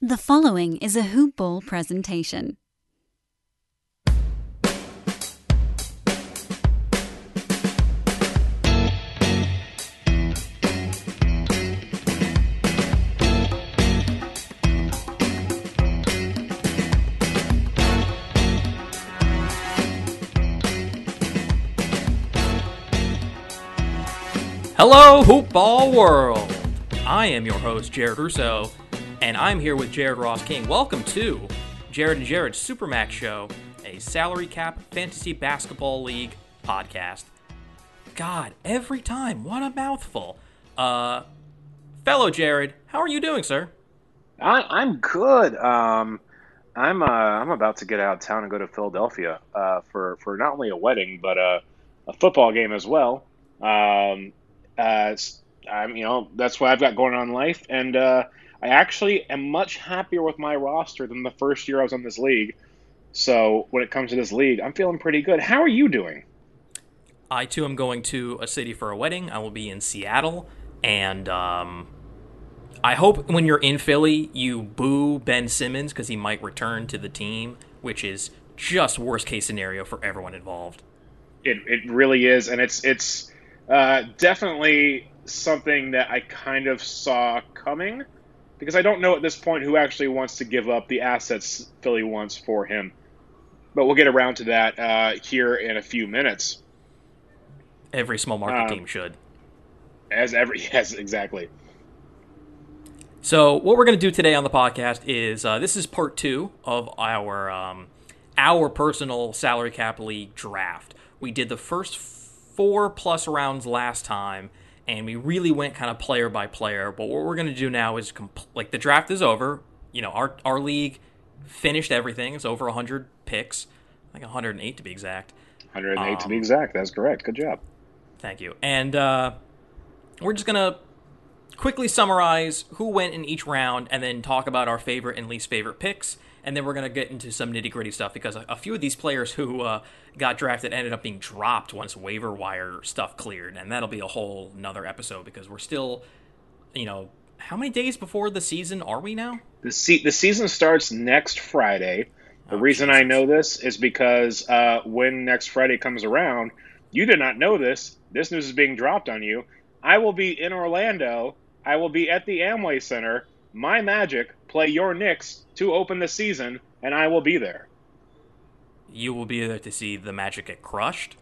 The following is a Hoop Ball presentation. Hello, Hoop Ball World! I am your host, Jared Russo, and I'm here with Jared Ross King. Welcome to Jared and Jared's Supermax Show, a salary cap fantasy basketball league podcast. God, every time, what a mouthful. Uh, fellow Jared, how are you doing, sir? I, I'm good. Um, I'm uh, I'm about to get out of town and go to Philadelphia uh, for for not only a wedding but a, a football game as well. Um, uh, I'm you know that's what I've got going on in life, and uh, I actually am much happier with my roster than the first year I was in this league. So when it comes to this league, I'm feeling pretty good. How are you doing? I too am going to a city for a wedding. I will be in Seattle, and um, I hope when you're in Philly, you boo Ben Simmons because he might return to the team, which is just worst case scenario for everyone involved. It, it really is, and it's it's uh, definitely something that I kind of saw coming because I don't know at this point who actually wants to give up the assets Philly wants for him. But we'll get around to that uh, here in a few minutes. Every small market Um, team should. As every yes, exactly. So what we're going to do today on the podcast is uh, this is part two of our um, our personal salary cap league draft. We did the first four plus rounds last time, and we really went kind of player by player. But what we're going to do now is compl- like the draft is over. You know, our our league finished everything. It's over 100 picks, like 108 to be exact. 108 to be Um, exact. That's correct. Good job. Thank you. And uh, we're just going to quickly summarize who went in each round and then talk about our favorite and least favorite picks. And then we're going to get into some nitty gritty stuff because a, a few of these players who uh, got drafted ended up being dropped once waiver wire stuff cleared. And that'll be a whole another episode because we're still, you know, how many days before the season are we now? The se- the season starts next Friday. The Oh, reason I know this is because uh, when next Friday comes around, you did not know this. This news is being dropped on you. I will be in Orlando. I will be at the Amway Center. My Magic play your Knicks to open the season, and I will be there. You will be there to see the Magic get crushed.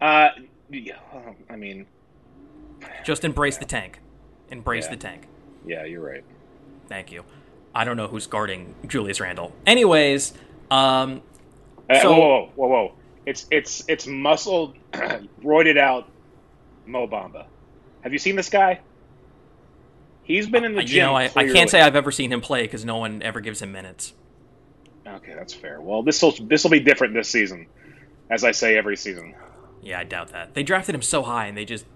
Uh, yeah, um, I mean, Just embrace the tank. Embrace Yeah. the tank. yeah, you're right. Thank you. I don't know who's guarding Julius Randle. Anyways, um, Uh, So- whoa, whoa, whoa, whoa! It's it's it's muscled, roided out Mo Bamba. Have you seen this guy? He's been in the gym. you know, I, I can't say I've ever seen him play because no one ever gives him minutes. Okay, that's fair. Well, this will this will be different this season, as I say every season. Yeah, I doubt that. They drafted him so high, and they just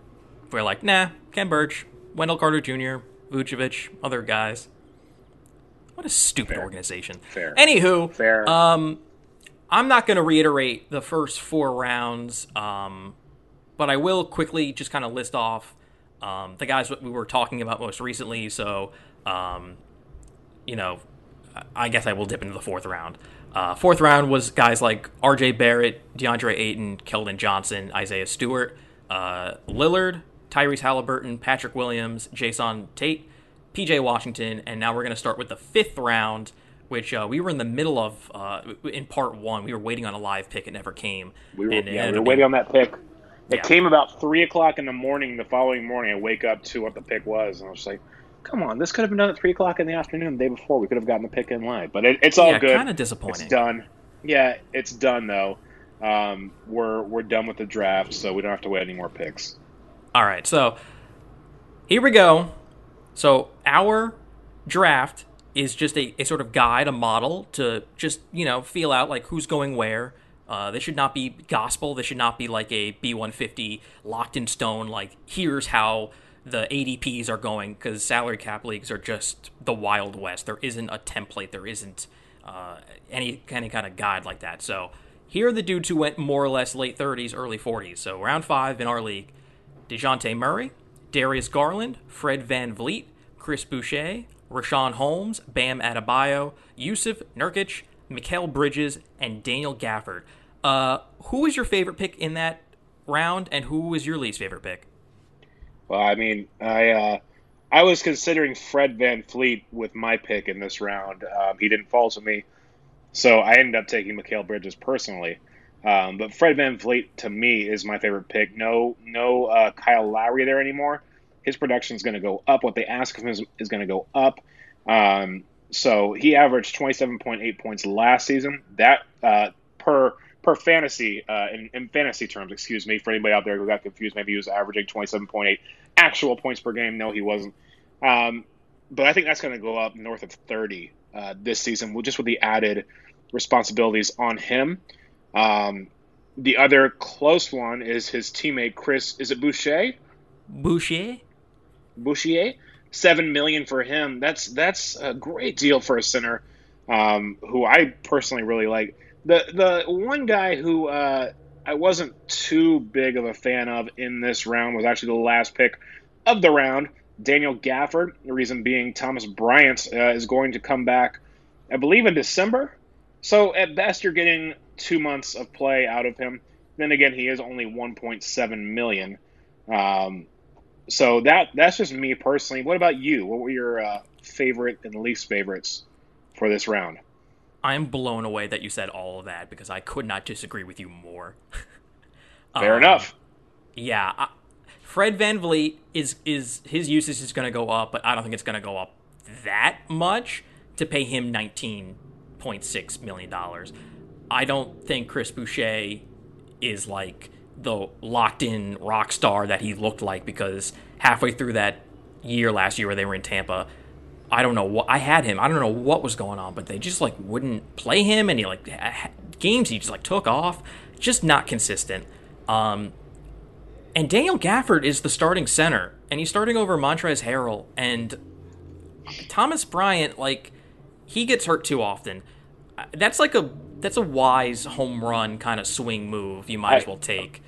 were like, nah, Khem Birch, Wendell Carter Jr., Vucevic, other guys. What a stupid Fair. organization. Fair. Anywho, Fair. Um, I'm not going to reiterate the first four rounds, um, but I will quickly just kind of list off um, the guys we were talking about most recently. So, um, you know, I- guess I will dip into the fourth round. Uh, fourth round was guys like R.J. Barrett, DeAndre Ayton, Keldon Johnson, Isaiah Stewart, uh, Lillard, Tyrese Halliburton, Patrick Williams, Jae'Sean Tate, PJ Washington, and now we're going to start with the fifth round, which uh, we were in the middle of uh, in part one. We were waiting on a live pick; it never came. we were and yeah, we were waiting being- on that pick. It Yeah. came about three o'clock in the morning. The following morning, I wake up to what the pick was, and I was like, "Come on, this could have been done at three o'clock in the afternoon the day before. We could have gotten the pick in live." But it, it's all yeah, good. kind of disappointing. It's done. Yeah, it's done though. Um, we're we're done with the draft, so we don't have to wait any more picks. All right, so here we go. So our draft is just a, a sort of guide, a model to just you know feel out like who's going where. Uh, this should not be gospel. This should not be like a B150 locked in stone. Like here's how the ADPs are going because salary cap leagues are just the wild west. There isn't a template. There isn't uh, any any kind of guide like that. So here are the dudes who went more or less late 30s, early 40s. So round five in our league: Dejounte Murray, Darius Garland, Fred VanVleet, Chris Boucher, Richaun Holmes, Bam Adebayo, Jusuf Nurkic, Mikal Bridges, and Daniel Gafford. Uh, who was your favorite pick in that round, and who was your least favorite pick? Well, I mean, I uh, I was considering Fred VanVleet with my pick in this round. Um, he didn't fall to me, so I ended up taking Mikal Bridges personally. Um, but Fred VanVleet to me is my favorite pick. No, no uh, Kyle Lowry there anymore. His production is going to go up. What they ask of him is, is going to go up. Um, so he averaged 27.8 points last season. That uh, per per fantasy uh, in, in, fantasy terms, excuse me, for anybody out there who got confused, maybe he was averaging 27.8 actual points per game. No, he wasn't. Um, but I think that's going to go up north of 30 uh, this season, just with the added responsibilities on him. Um, the other close one is his teammate Chris. Is it Boucher? Boucher. Boucher. Seven million for him. That's that's a great deal for a center, um, who I personally really like. The the one guy who uh, I wasn't too big of a fan of in this round was actually the last pick of the round, Daniel Gafford. The reason being Thomas Bryant uh, is going to come back, I believe, in December. So at best, you're getting two months of play out of him. Then again, he is only 1.7 million. Um, so that that's just me personally. What about you? What were your uh, favorite and least favorites for this round? I'm blown away that you said all of that because I could not disagree with you more. Fair um, enough. Yeah, I, Fred VanVleet is is his usage is going to go up, but I don't think it's going to go up that much to pay him 19.6 million dollars. I don't think Chris Boucher is like the locked in rock star that he looked like because halfway through that year last year where they were in Tampa, I don't know what I had him. I don't know what was going on, but they just like wouldn't play him, and he like games he just like took off, just not consistent. Um, and Daniel Gafford is the starting center, and he's starting over Montrezl Harrell and Thomas Bryant. Like he gets hurt too often. That's like a that's a wise home run kind of swing move. You might I, as well take.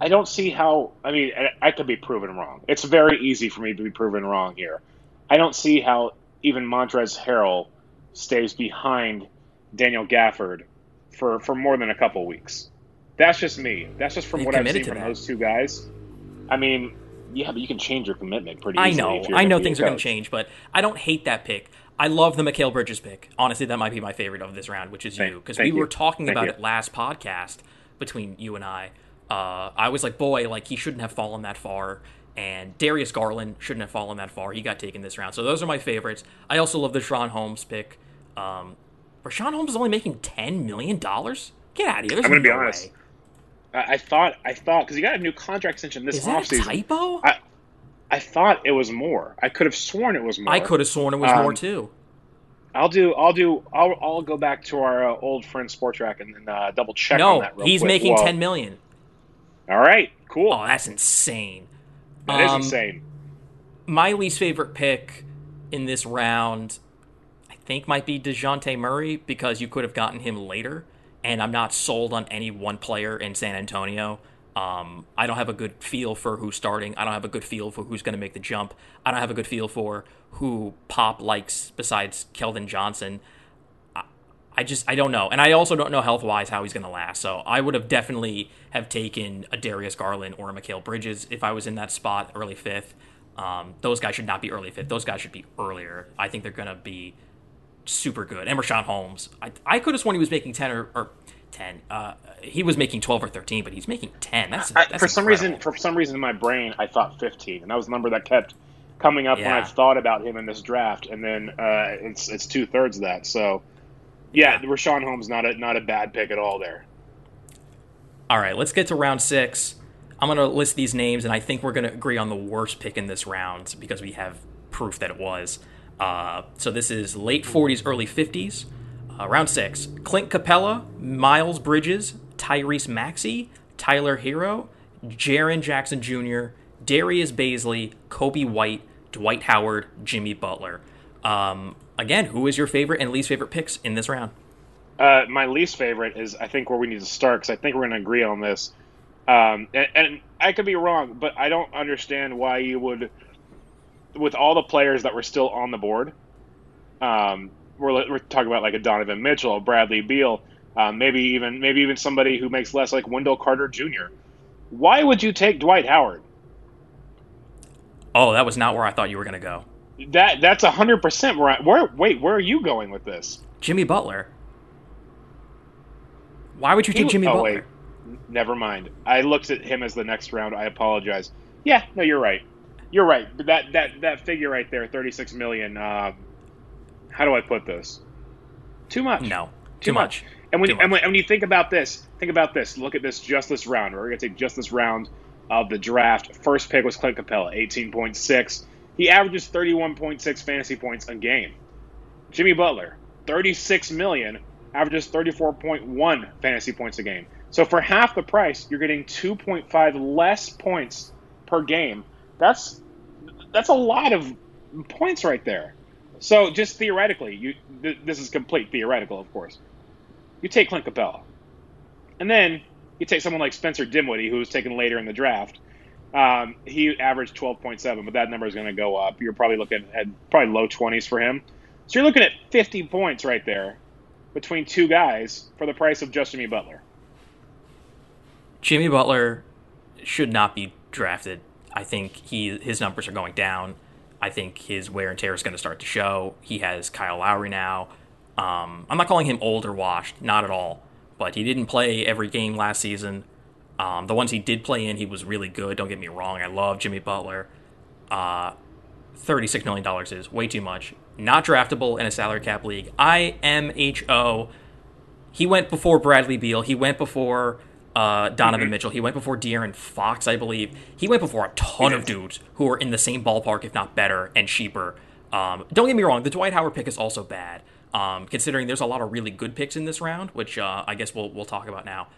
I don't see how. I mean, I, I could be proven wrong. It's very easy for me to be proven wrong here. I don't see how even Montrezl Harrell stays behind Daniel Gafford for, for more than a couple weeks. That's just me. That's just from what I've seen from that. those two guys. I mean, yeah, but you can change your commitment pretty I know. I know things are going to change, but I don't hate that pick. I love the Mikal Bridges pick. Honestly, that might be my favorite of this round, which is thank, you. Because we you. were talking thank about you. it last podcast between you and I. Uh, I was like, boy, like he shouldn't have fallen that far and Darius Garland shouldn't have fallen that far. He got taken this round. So those are my favorites. I also love the Sean Holmes pick. Um, Richaun Holmes is only making ten million dollars. Get out of here! There's I'm going to no be honest. I, I thought I thought because he got a new contract extension this is that offseason. typo? I, I thought it was more. I could have sworn it was more. I could have sworn it was um, more too. I'll do. I'll do. I'll, I'll go back to our uh, old friend Spotrac and, and uh, double check. No, he's quick. making Whoa. ten million. All right, cool. Oh, that's insane. That um, is insane. My least favorite pick in this round, I think, might be Dejounte Murray because you could have gotten him later, and I'm not sold on any one player in San Antonio. Um, I don't have a good feel for who's starting. I don't have a good feel for who's going to make the jump. I don't have a good feel for who Pop likes besides Keldon Johnson. I just I don't know, and I also don't know health wise how he's going to last. So I would have definitely have taken a Darius Garland or a Mikal Bridges if I was in that spot early fifth. Um, those guys should not be early fifth. Those guys should be earlier. I think they're going to be super good. And Richaun Holmes, I, I could have sworn he was making ten or, or ten. Uh, he was making twelve or thirteen, but he's making ten. That's, that's I, for some reason. For some reason in my brain, I thought fifteen, and that was the number that kept coming up yeah. when I thought about him in this draft. And then uh, it's it's two thirds of that. So yeah, Richaun Holmes not a not a bad pick at all there. All right, let's get to round six. I'm going to list these names, and I think we're going to agree on the worst pick in this round because we have proof that it was. Uh, so this is late 40s, early 50s. Uh, round six: Clint Capela, Miles Bridges, Tyrese Maxey, Tyler Herro, Jaren Jackson Jr., Darius Bazley, Coby White, Dwight Howard, Jimmy Butler. Um, again, who is your favorite and least favorite picks in this round? Uh, my least favorite is I think where we need to start because I think we're going to agree on this. Um, and, and, I could be wrong, but I don't understand why you would with all the players that were still on the board, um, we're, we're talking about like a Donovan Mitchell, a Bradley Beal, um, maybe even maybe even somebody who makes less, like Wendell Carter Jr. Why would you take Dwight Howard? Oh, that was not where I thought you were going to go. That that's hundred percent where. I, where wait, where are you going with this? Jimmy Butler. Why would you take He- Jimmy oh, Butler? wait. Never mind. I looked at him as the next round. I apologize. Yeah, no, you're right. You're right. But that that that figure right there, 36 million. Um, how do I put this? Too much. No, Too, much. And when, Too you, and when and when you think about this, think about this. Look at this. Just this round. We're gonna take just this round of the draft. First pick was Clint Capela, 18.6. He averages 31.6 fantasy points a game. Jimmy Butler, 36 million, averages 34.1 fantasy points a game. So for half the price, you're getting 2.5 less points per game. That's that's a lot of points right there. So just theoretically, you th- this is complete theoretical, of course. You take Clint Capela, and then you take someone like Spencer Dinwiddie, who was taken later in the draft. Um, he averaged 12.7, but that number is going to go up. You're probably looking at probably low 20s for him. So you're looking at 50 points right there between two guys for the price of just Jimmy Butler. Jimmy Butler should not be drafted. I think he his numbers are going down. I think his wear and tear is going to start to show. He has Kyle Lowry now. Um, I'm not calling him old or washed, not at all. But he didn't play every game last season. Um, the ones he did play in, he was really good. Don't get me wrong. I love Jimmy Butler. Uh, $36 million is way too much. Not draftable in a salary cap league. IMHO. He went before Bradley Beal. He went before uh, Donovan Mitchell. He went before De'Aaron Fox, I believe. He went before a ton of dudes who are in the same ballpark, if not better, and cheaper. Um, don't get me wrong, the Dwight Howard pick is also bad, um, considering there's a lot of really good picks in this round, which uh, I guess we'll, we'll talk about now.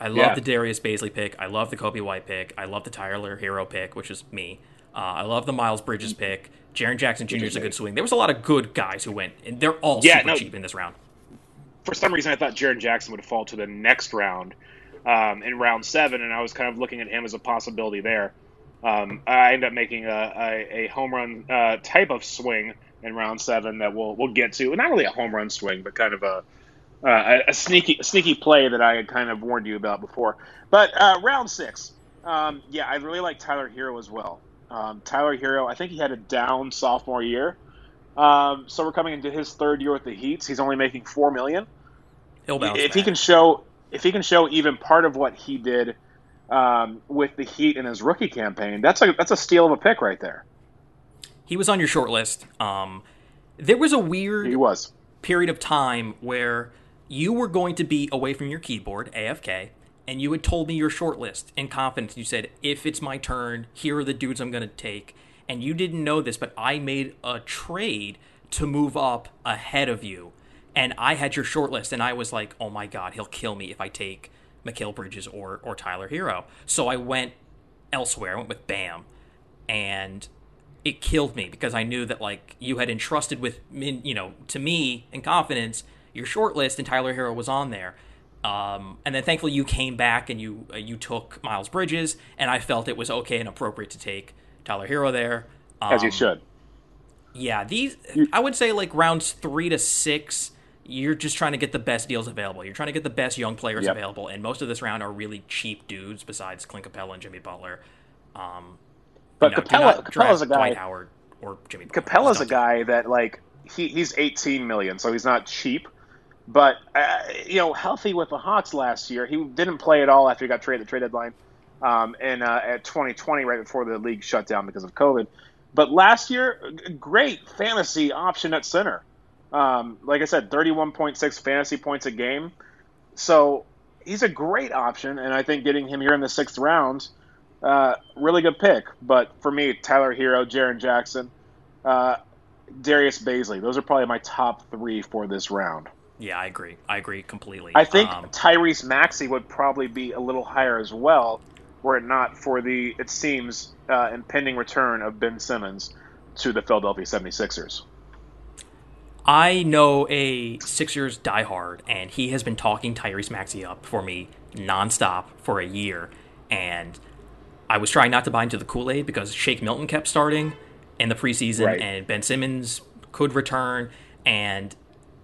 I love Yeah. the Darius Bazley pick. I love the Coby White pick. I love the Tyler Herro pick, which is me. Uh, I love the Miles Bridges pick. Jaren Jackson Jr. is a good swing. There was a lot of good guys who went, and they're all Yeah, super no. cheap in this round. for some reason, I thought Jaren Jackson would fall to the next round um, in round seven, and I was kind of looking at him as a possibility there. Um, I ended up making a, a, a home run uh, type of swing in round seven that we'll we'll get to. Not really a home run swing, but kind of a uh, a, sneaky a sneaky play that I had kind of warned you about before. But uh, round six, um, yeah, I really like Tyler Herro as well. Um, Tyler Herro, I think he had a down sophomore year. Um, so we're coming into his third year with the Heats. He's only making four million He'll bounce if he can show if he can show even part of what he did um, with the Heat in his rookie campaign, that's a that's a steal of a pick right there. He was on your short list. Um, there was a weird He was. period of time where you were going to be away from your keyboard, AFK, and you had told me your short list in confidence. You said, if it's my turn, here are the dudes I'm going to take. And you didn't know this, but I made a trade to move up ahead of you. And I had your short list, and I was like, oh my God, he'll kill me if I take Mikal Bridges or, or Tyler Herro. So I went elsewhere. I went with Bam. And it killed me because I knew that like you had entrusted with you know to me in confidence your short list and Tyler Herro was on there. Um, and then thankfully you came back and you uh, you took Miles Bridges and I felt it was okay and appropriate to take Tyler Herro there. Um, As you should. Yeah, these I would say like rounds three to six. You're just trying to get the best deals available. You're trying to get the best young players Yep. available, and most of this round are really cheap dudes. Besides Clint Capela and Jimmy Butler, um, But you know, Capela, Capela's a guy. Dwight Howard or Jimmy. Butler. Capela's a Just don't do it. guy that like he, he's 18 million, so he's not cheap. But uh, you know, healthy with the Hawks last year, he didn't play at all after he got traded the trade deadline, um, and uh, at 2020, right before the league shut down because of COVID. But last year, great fantasy option at center. Um, like I said, 31.6 fantasy points a game. So he's a great option, and I think getting him here in the sixth round, uh, really good pick. But for me, Tyler Herro, Jaren Jackson, uh, Darius Bazley, those are probably my top three for this round. Yeah, I agree. I agree completely. I think Um, Tyrese Maxey would probably be a little higher as well, were it not for the, it seems, uh, impending return of Ben Simmons to the Philadelphia 76ers. I know a Sixers diehard, and he has been talking Tyrese Maxey up for me nonstop for a year. And I was trying not to buy into the Kool Aid because Shake Milton kept starting, in the preseason, Right. and Ben Simmons could return. And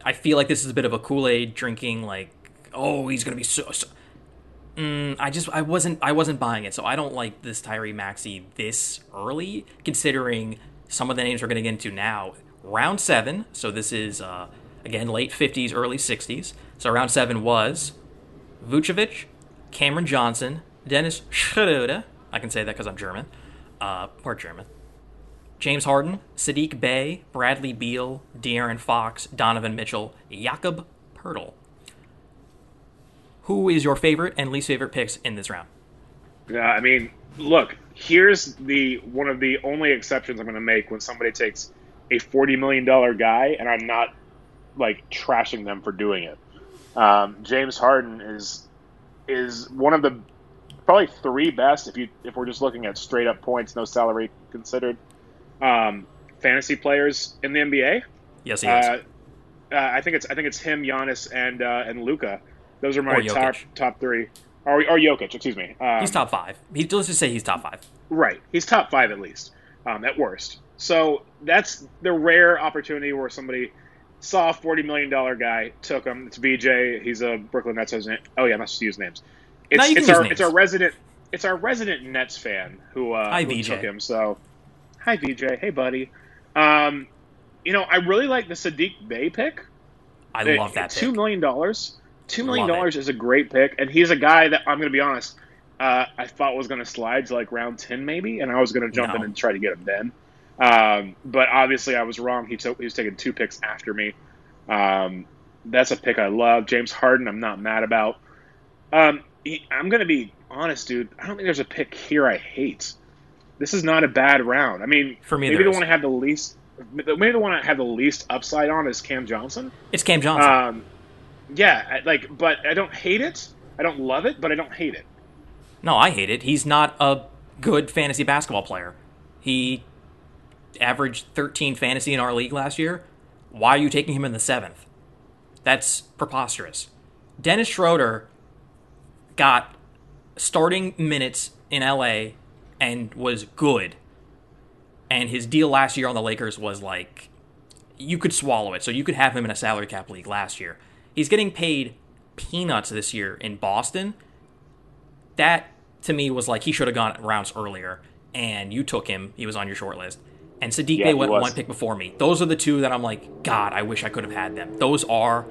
I feel like this is a bit of a Kool Aid drinking, like, oh, he's gonna be so. so. Mm, I just I wasn't I wasn't buying it, so I don't like this Tyree Maxey this early, considering some of the names we're gonna get into now. Round seven, so this is uh, again late fifties, early sixties. So round seven was Vucevic, Cameron Johnson, Dennis Schroeder. I can say that because I'm German, uh, part German. James Harden, Sadiq Bey, Bradley Beal, De'Aaron Fox, Donovan Mitchell, Jakob Poeltl. Who is your favorite and least favorite picks in this round? Yeah, I mean, look, here's the one of the only exceptions I'm going to make when somebody takes a forty million dollar guy, and I'm not like trashing them for doing it. Um, James Harden is is one of the probably three best if you if we're just looking at straight up points, no salary considered, um, fantasy players in the NBA. Yes, he is. Uh, uh, I think it's I think it's him, Giannis, and uh, and Luka. Those are my top top three. Or, or Jokic, excuse me. Um, he's top five. He, let's just say he's top five. Right. He's top five at least, um, at worst. So that's the rare opportunity where somebody saw a forty million dollar guy, took him. It's VJ. He's a Brooklyn Nets. Name. Oh yeah, I'm not supposed to use names. It's, No, you can it's our names. it's our resident it's our resident Nets fan who uh, Hi, who took him. So hi VJ. Hey buddy. Um, you know I really like the Sadiq Bey pick. I It- love that Two million dollars. Two million dollars is a great pick, and he's a guy that I'm going to be honest. Uh, I thought was going to slide to like round ten maybe, and I was going to jump No. in and try to get him then. Um, but obviously, I was wrong. He took he was taking two picks after me. Um, that's a pick I love. James Harden, I'm not mad about. Um, he, I'm going to be honest, dude. I don't think there's a pick here I hate. This is not a bad round. I mean, For me, maybe the one I have the least, maybe the one I have the least upside on is Cam Johnson. It's Cam Johnson. Um, yeah, I- like, but I don't hate it. I don't love it, but I don't hate it. no, I hate it. He's not a good fantasy basketball player. He averaged 13 fantasy in our league last year. Why are you taking him in the seventh? That's preposterous. Dennis Schroeder got starting minutes in LA and was good. And his deal last year on the Lakers was like you could swallow it. So you could have him in a salary cap league last year. He's getting paid peanuts this year in Boston. That to me was like he should have gone rounds earlier. And you took him. He was on your short list. And Sadiq Yeah, went was. one pick before me. Those are the two that I'm like, God, I wish I could have had them. Those are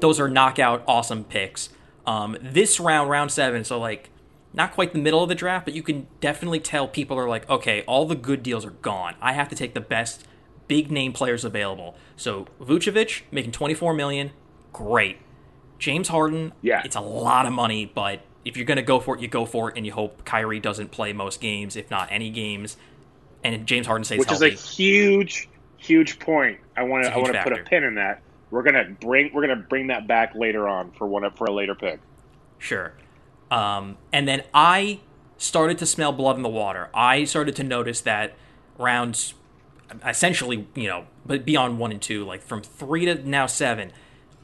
those are knockout awesome picks. Um, this round, round seven, so like not quite the middle of the draft, but you can definitely tell people are like, okay, all the good deals are gone. I have to take the best big name players available. So Vucevic making 24 million, great. James Harden, Yeah. it's a lot of money, but if you're gonna go for it, you go for it, and you hope Kyrie doesn't play most games, if not any games, and James Harden stays which healthy. is a huge, huge point. I want to I want to put a pin in that. We're gonna bring we're gonna bring that back later on for one for a later pick. Sure. Um, and then I started to smell blood in the water. I started to notice that rounds, essentially, you know, but beyond one and two, like from three to now seven,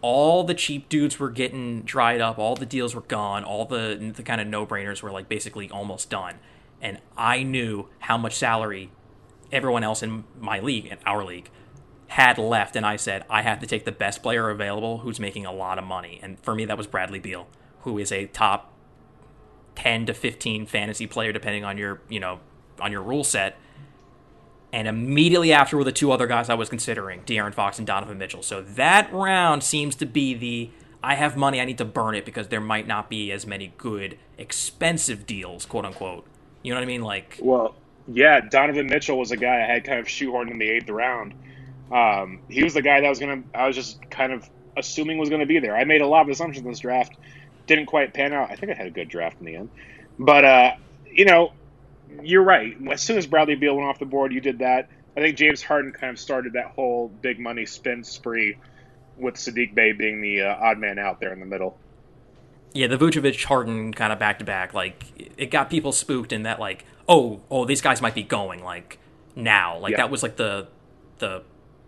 all the cheap dudes were getting dried up. All the deals were gone. All the the kind of no brainers were like basically almost done. And I knew how much salary everyone else in my league, in our league, had left, and I said I have to take the best player available who's making a lot of money. And for me, that was Bradley Beal, who is a top ten to fifteen fantasy player, depending on your you know on your rule set. And immediately after were the two other guys I was considering, De'Aaron Fox and Donovan Mitchell. So that round seems to be the I have money, I need to burn it because there might not be as many good, expensive deals, quote unquote. You know what I mean? Like, Well, yeah, Donovan Mitchell was a guy I had kind of shoehorned in the eighth round. Um, he was the guy that was gonna I was just kind of assuming was gonna be there. I made a lot of assumptions in this draft, didn't quite pan out. I think I had a good draft in the end, but uh, you know, you're right. As soon as Bradley Beal went off the board, you did that. I think James Harden kind of started that whole big money spin spree with Sadiq Bey being the uh, odd man out there in the middle. yeah, the Vucevic Harden kind of back to back, like it got people spooked in that like, oh, oh, these guys might be going like now, like Yeah. that was like the the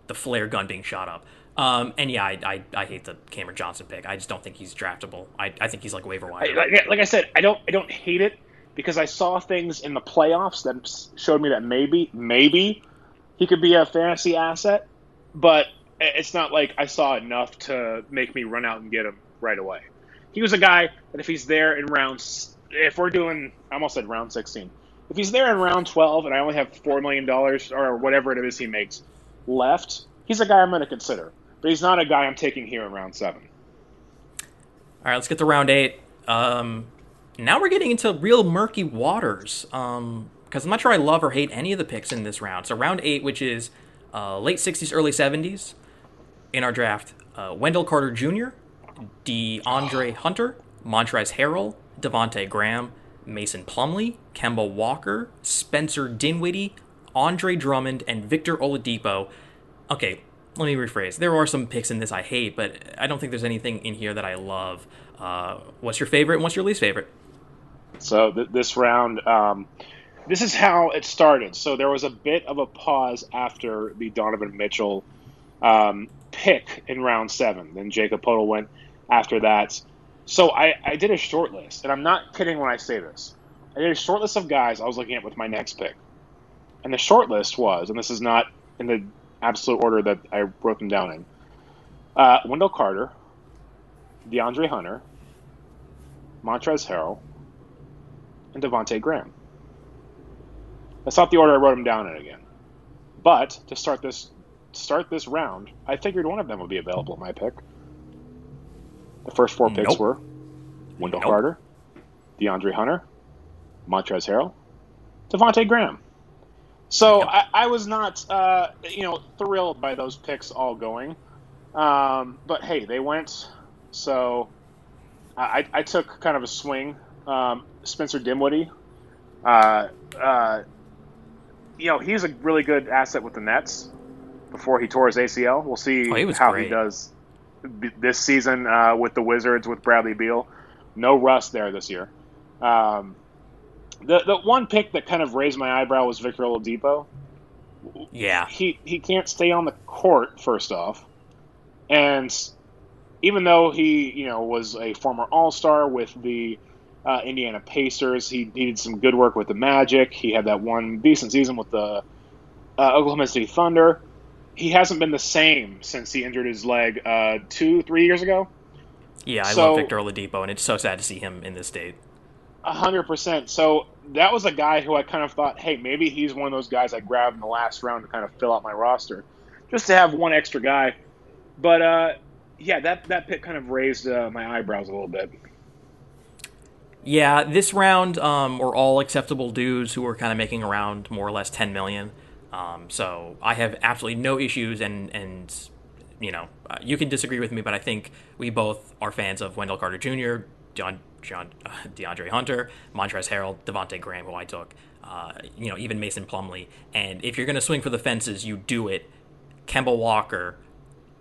the flare gun being shot up. Um, and yeah, I, I I hate the Cameron Johnson pick. I just don't think he's draftable. I, I think he's like waiver wire. Like, like I said, I don't I don't hate it. because I saw things in the playoffs that showed me that maybe, maybe he could be a fantasy asset, but it's not like I saw enough to make me run out and get him right away. He was a guy that if he's there in rounds, if we're doing, I almost said round 16, if he's there in round 12 and I only have $4 million or whatever it is he makes left, he's a guy I'm going to consider. But he's not a guy I'm taking here in round seven. All right, let's get to round eight. Um, now we're getting into real murky waters. Um, because I'm not sure I love or hate any of the picks in this round. So round eight, which is uh, late 60s, early 70s, in our draft, uh, Wendell Carter Jr., DeAndre Hunter, Montrezl Harrell, Devonte Graham, Mason Plumlee, Kemba Walker, Spencer Dinwiddie, Andre Drummond, and Victor Oladipo. Okay, let me rephrase. There are some picks in this I hate, but I don't think there's anything in here that I love. Uh, what's your favorite and what's your least favorite? So th- this round, um, this is how it started. So there was a bit of a pause after the Donovan Mitchell um, pick in round seven. Then Jacob Poeltl went after that. So I, I did a short list, and I'm not kidding when I say this. I did a short list of guys I was looking at with my next pick. And the short list was, and this is not in the absolute order that I wrote them down in uh, Wendell Carter, DeAndre Hunter, Montrezl Harrell, and Devonte Graham. That's not the order I wrote them down in again. But to start this start this round, I figured one of them would be available at my pick. The first four picks Nope. were Wendell Nope. Carter, DeAndre Hunter, Montrezl Harrell, Devonte Graham. So Yep. I, I was not, uh, you know, thrilled by those picks all going. Um, but hey, they went. So I, I took kind of a swing. Um, Spencer Dinwiddie, uh, uh, you know, he's a really good asset with the Nets. Before he tore his ACL, we'll see Oh, he how great. he does b- this season uh, with the Wizards with Bradley Beal. No rust there this year. Um, the the one pick that kind of raised my eyebrow was Victor Oladipo. Yeah. He he can't stay on the court first off, and even though he you know was a former All Star with the uh, Indiana Pacers, he did some good work with the Magic. He had that one decent season with the uh, Oklahoma City Thunder. He hasn't been the same since he injured his leg uh, two three years ago. Yeah, I So- love Victor Oladipo, and it's so sad to see him in this state. Hundred percent. So that was a guy who I kind of thought, hey, maybe he's one of those guys I grabbed in the last round to kind of fill out my roster, just to have one extra guy. But uh, yeah, that that pick kind of raised uh, my eyebrows a little bit. Yeah, this round um, were all acceptable dudes who were kind of making around more or less 10 million. Um, so I have absolutely no issues, and and you know uh, you can disagree with me, but I think we both are fans of Wendell Carter Jr., John, John uh, DeAndre Hunter, Montrezl Harrell, Devonte Graham, who I took, uh, you know even Mason Plumlee. And if you're going to swing for the fences, you do it. Kemba Walker,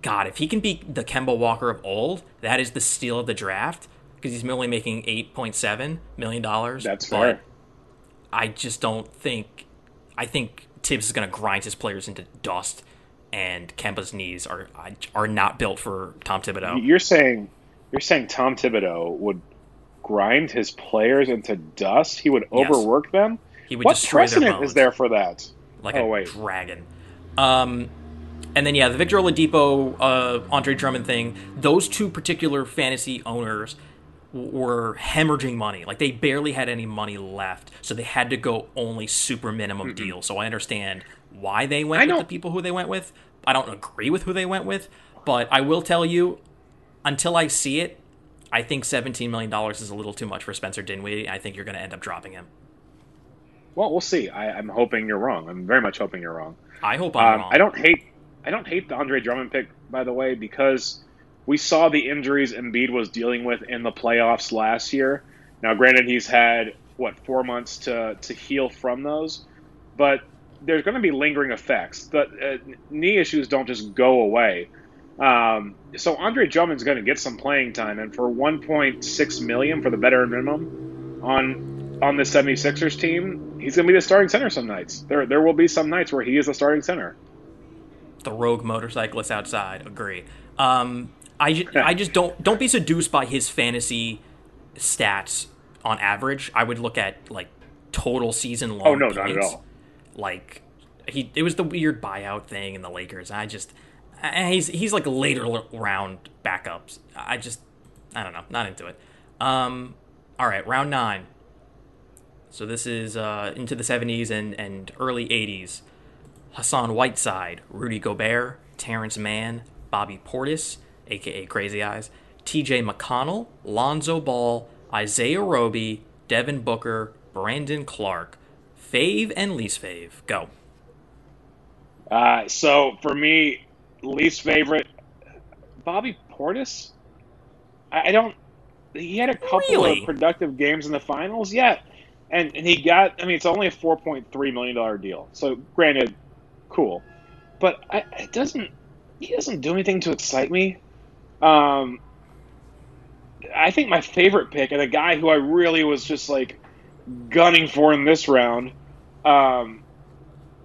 God, if he can be the Kemba Walker of old, that is the steal of the draft because he's only making eight point seven million dollars. That's But fair. I just don't think. I think Thibs is going to grind his players into dust, and Kemba's knees are are not built for Tom Thibodeau. You're saying you're saying Tom Thibodeau would grind his players into dust? He would Yes. overwork them? He would What precedent is there for that? like oh, a wait. dragon. Um, and then yeah, the Victor Oladipo, uh, Andre Drummond thing. Those two particular fantasy owners were hemorrhaging money. Like they barely had any money left, so they had to go only super minimum deal. So I understand why they went I with the don't- people who they went with. I don't agree with who they went with, but I will tell you, until I see it, I think seventeen million dollars is a little too much for Spencer Dinwiddie. I think you're going to end up dropping him. Well, we'll see. I, I'm hoping you're wrong. I'm very much hoping you're wrong. I hope I'm Um, wrong. I don't hate I don't hate the Andre Drummond pick, by the way, because we saw the injuries Embiid was dealing with in the playoffs last year. Now, granted, he's had what four months to to heal from those, but there's going to be lingering effects. The uh, knee issues don't just go away. Um, so Andre Drummond's going to get some playing time, and for 1.6 million for the veteran minimum on on the 76ers team, he's going to be the starting center some nights. There there will be some nights where he is the starting center. the rogue motorcyclist outside. Agree. Um, I, I just don't don't be seduced by his fantasy stats on average. I would look at like total season long. Oh no, not at all. Like he, it was the weird buyout thing in the Lakers. I just, he's he's like later round backups. I just, I don't know, not into it. Um, all right, round nine. So this is uh, into the 70s and, and early 80s. Hassan Whiteside, Rudy Gobert, Terance Mann, Bobby Portis, aka Crazy Eyes, TJ McConnell, Lonzo Ball, Isaiah Roby, Devin Booker, Brandon Clarke. Fave and least fave. Go. Uh, so for me, least favorite, Bobby Portis. I, I don't. He had a couple really? of productive games in the finals, yeah, and and he got. I mean, it's only a four point three million dollar deal. So granted, cool, but I, it doesn't. He doesn't do anything to excite me. Um, I think my favorite pick and a guy who I really was just like gunning for in this round. Um,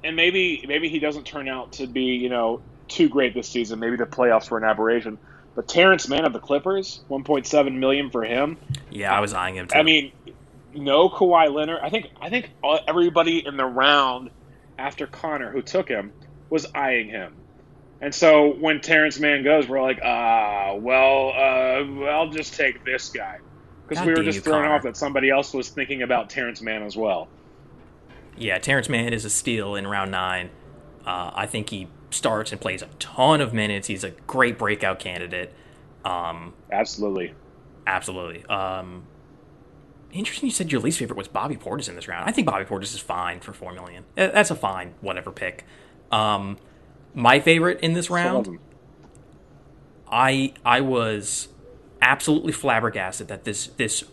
and maybe maybe he doesn't turn out to be you know too great this season. Maybe the playoffs were an aberration. But Terance Mann of the Clippers, one point seven million for him. Yeah, I was eyeing him. Too. I mean, no Kawhi Leonard. I think I think everybody in the round after Connor who took him was eyeing him. And so when Terance Mann goes, we're like, ah, uh, well, uh, I'll just take this guy because we were just thrown off that somebody else was thinking about Terance Mann as well. Yeah, Terance Mann is a steal in round nine. Uh, I think he starts and plays a ton of minutes. He's a great breakout candidate. Um, absolutely, absolutely. Um, interesting. You said your least favorite was Bobby Portis in this round. I think Bobby Portis is fine for four million. That's a fine whatever pick. Um, my favorite in this round, I I was absolutely flabbergasted that this this